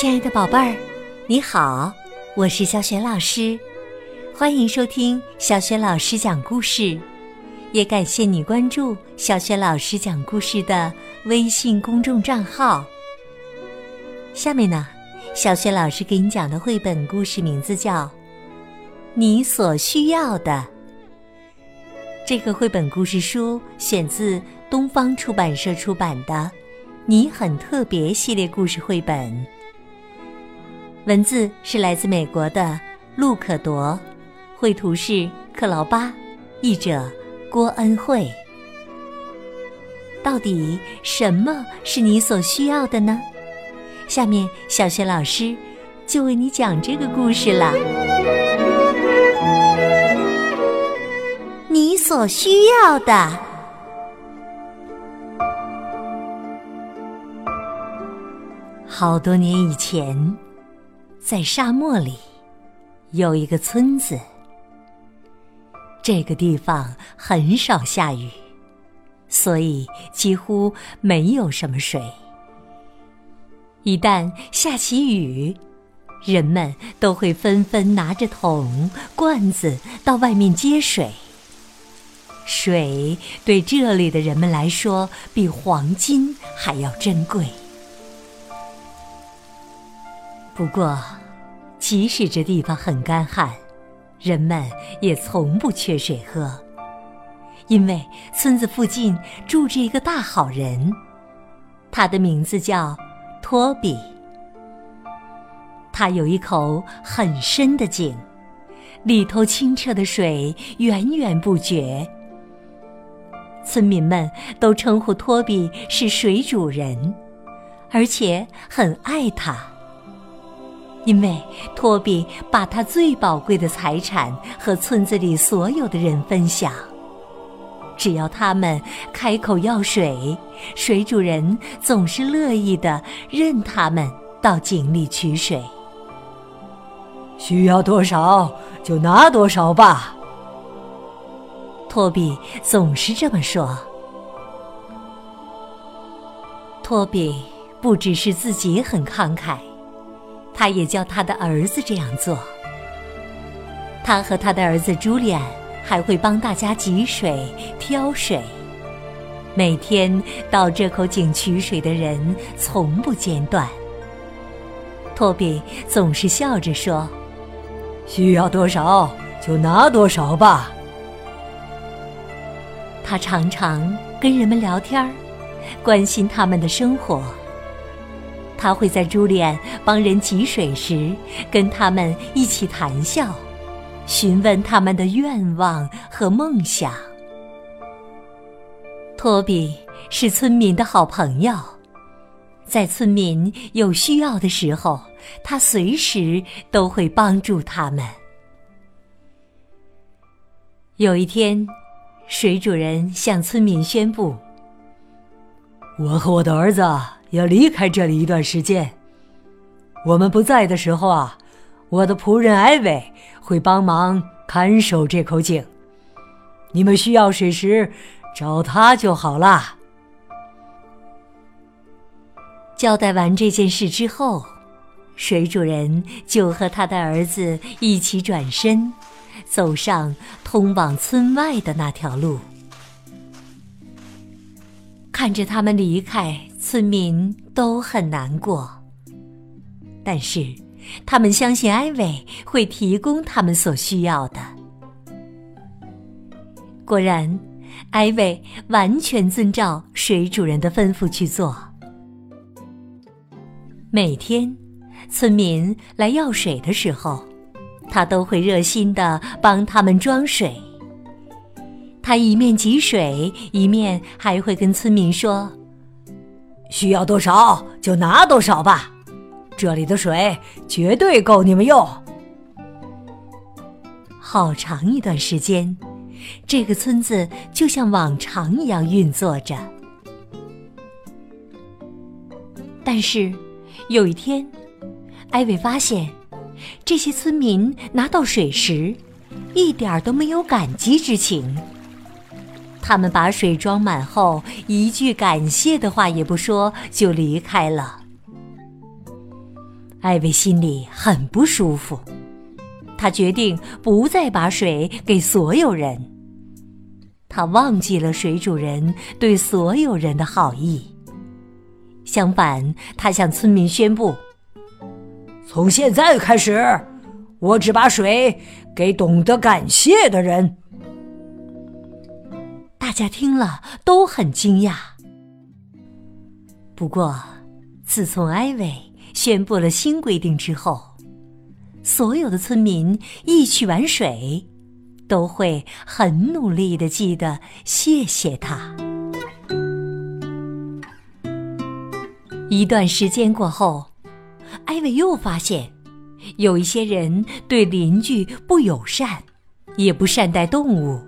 亲爱的宝贝儿，你好，我是小雪老师，欢迎收听小雪老师讲故事，也感谢你关注小雪老师讲故事的微信公众账号。下面呢，小雪老师给你讲的绘本故事名字叫《你所需要的》。这个绘本故事书选自东方出版社出版的《你很特别》系列故事绘本。文字是来自美国的陆可铎，绘图是克劳巴，译者郭恩惠。到底什么是你所需要的呢？下面小学老师就为你讲这个故事了。你所需要的，好多年以前。在沙漠里，有一个村子。这个地方很少下雨，所以几乎没有什么水。一旦下起雨，人们都会纷纷拿着桶、罐子到外面接水。水对这里的人们来说，比黄金还要珍贵。不过，即使这地方很干旱，人们也从不缺水喝，因为村子附近住着一个大好人，他的名字叫托比。他有一口很深的井，里头清澈的水源源不绝。村民们都称呼托比是水主人，而且很爱他。因为托比把他最宝贵的财产和村子里所有的人分享。只要他们开口要水，水主人总是乐意的任他们到井里取水。需要多少就拿多少吧。托比总是这么说。托比不只是自己很慷慨。他也叫他的儿子这样做。他和他的儿子朱利安还会帮大家汲水、挑水。每天到这口井取水的人从不间断。托比总是笑着说：“需要多少就拿多少吧。”他常常跟人们聊天儿，关心他们的生活。他会在朱利安帮人汲水时，跟他们一起谈笑，询问他们的愿望和梦想。托比是村民的好朋友，在村民有需要的时候，他随时都会帮助他们。有一天，水主人向村民宣布：“我和我的儿子。”要离开这里一段时间。我们不在的时候啊，我的仆人艾维会帮忙看守这口井。你们需要水时，找他就好了。交代完这件事之后，水主人就和他的儿子一起转身，走上通往村外的那条路。看着他们离开。村民都很难过，但是他们相信艾薇会提供他们所需要的。果然，艾薇完全遵照水主人的吩咐去做。每天，村民来要水的时候，他都会热心的帮他们装水。他一面汲水，一面还会跟村民说。需要多少就拿多少吧，这里的水绝对够你们用。好长一段时间，这个村子就像往常一样运作着。但是有一天，艾薇发现，这些村民拿到水时，一点都没有感激之情。他们把水装满后，一句感谢的话也不说，就离开了。艾薇心里很不舒服，他决定不再把水给所有人。他忘记了水主人对所有人的好意，相反，他向村民宣布：“从现在开始，我只把水给懂得感谢的人。”大家听了都很惊讶。不过，自从艾薇宣布了新规定之后，所有的村民一取完水。都会很努力的记得谢谢他。一段时间过后，艾薇又发现，有一些人对邻居不友善，也不善待动物。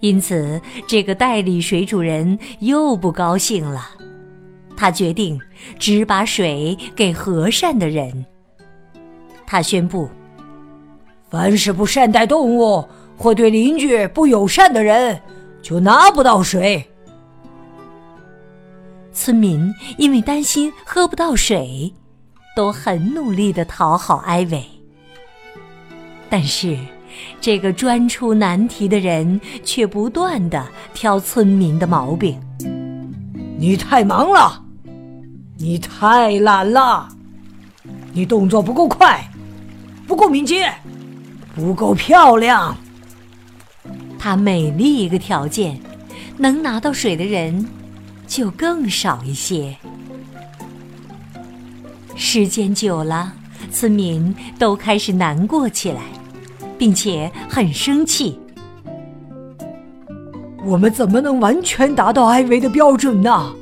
因此，这个代理水主人又不高兴了。他决定只把水给和善的人。他宣布。凡是不善待动物或对邻居不友善的人，就拿不到水。村民因为担心喝不到水，都很努力的讨好艾维。但是，这个专出难题的人却不断的挑村民的毛病：你太忙了，你太懒了，你动作不够快，不够敏捷。不够漂亮。他每立一个条件，能拿到水的人就更少一些。时间久了，村民都开始难过起来，并且很生气。我们怎么能完全达到艾维的标准呢？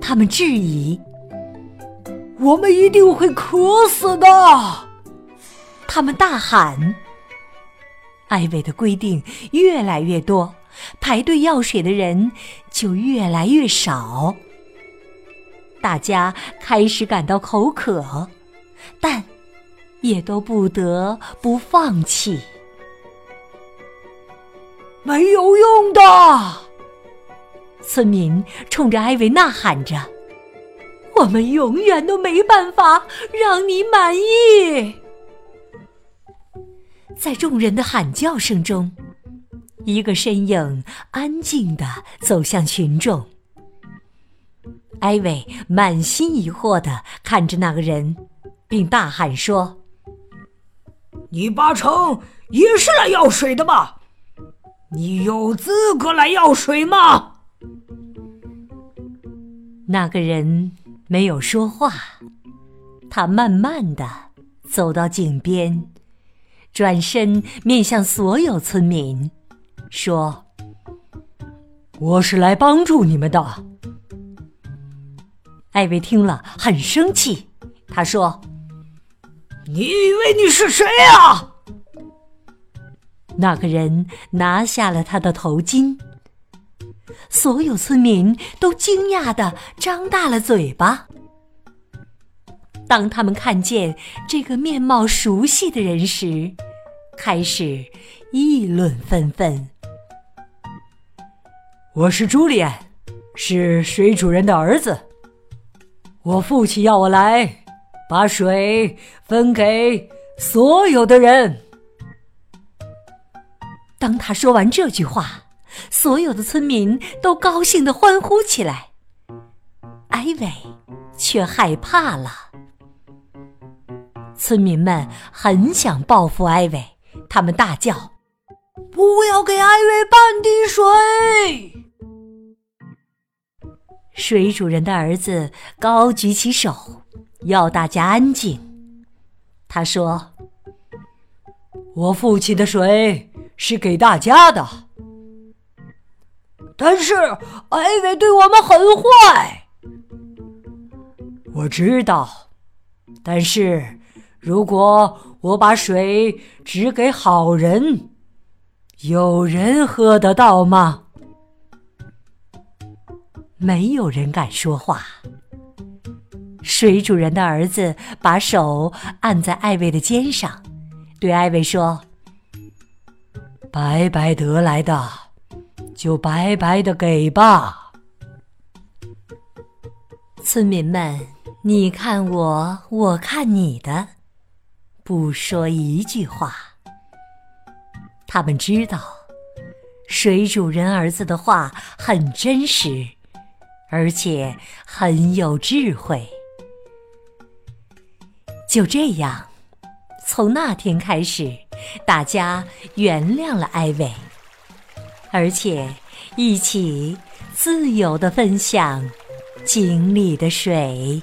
他们质疑。我们一定会渴死的。他们大喊：“艾维的规定越来越多，排队要水的人就越来越少。大家开始感到口渴，但也都不得不放弃。没有用的！”村民冲着艾维呐喊着：“我们永远都没办法让你满意。”在众人的喊叫声中，一个身影安静的走向群众。艾维满心疑惑的看着那个人，并大喊说：“你八成也是来要水的吧？你有资格来要水吗？”那个人没有说话，他慢慢的走到井边。转身面向所有村民，说：“我是来帮助你们的。”艾薇听了很生气，他说：“你以为你是谁呀？”那个人拿下了他的头巾，所有村民都惊讶的张大了嘴巴。当他们看见这个面貌熟悉的人时，开始议论纷纷。我是朱利安，是水主人的儿子。我父亲要我来，把水分给所有的人。当他说完这句话，所有的村民都高兴的欢呼起来。艾薇却害怕了。村民们很想报复艾薇。他们大叫：“不要给艾薇半滴水！”水主人的儿子高举起手，要大家安静。他说：“我父亲的水是给大家的，但是艾维对我们很坏。我知道，但是如果……”我把水只给好人，有人喝得到吗？没有人敢说话。水主人的儿子把手按在艾薇的肩上，对艾薇说：“白白得来的，就白白的给吧。”村民们你看我，我看你的，不说一句话。他们知道，水主人儿子的话很真实，而且很有智慧。就这样，从那天开始，大家原谅了艾薇，而且一起自由的分享井里的水。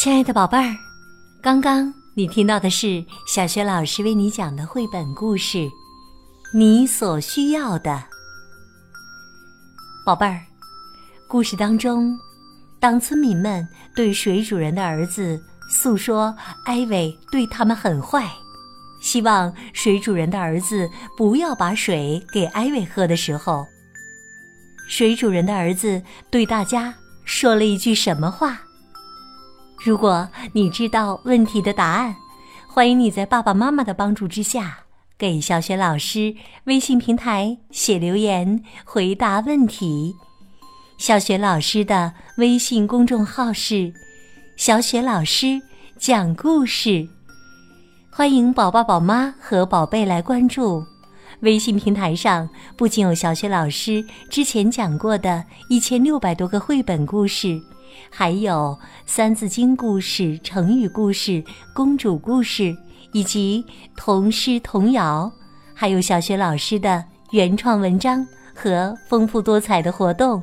亲爱的宝贝儿，刚刚你听到的是小学老师为你讲的绘本故事《你所需要的》。宝贝儿，故事当中，当村民们对水主人的儿子诉说艾薇对他们很坏，希望水主人的儿子不要把水给艾薇喝的时候，水主人的儿子对大家说了一句什么话？如果你知道问题的答案，欢迎你在爸爸妈妈的帮助之下，给小雪老师微信平台写留言回答问题。小雪老师的微信公众号是“小雪老师讲故事”，欢迎宝宝、宝妈和宝贝来关注。微信平台上不仅有小雪老师之前讲过的一千六百多个绘本故事。还有《三字经》故事、成语故事、公主故事，以及童诗童谣，还有小学老师的原创文章和丰富多彩的活动。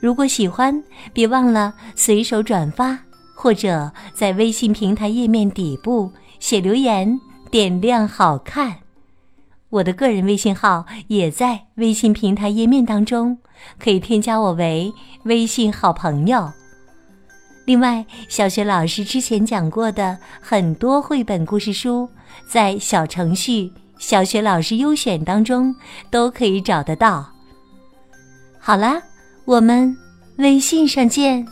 如果喜欢，别忘了随手转发，或者在微信平台页面底部写留言，点亮好看。我的个人微信号也在微信平台页面当中。可以添加我为微信好朋友。另外，小学老师之前讲过的很多绘本故事书，在小程序“小学老师优选”当中都可以找得到。好啦，我们微信上见。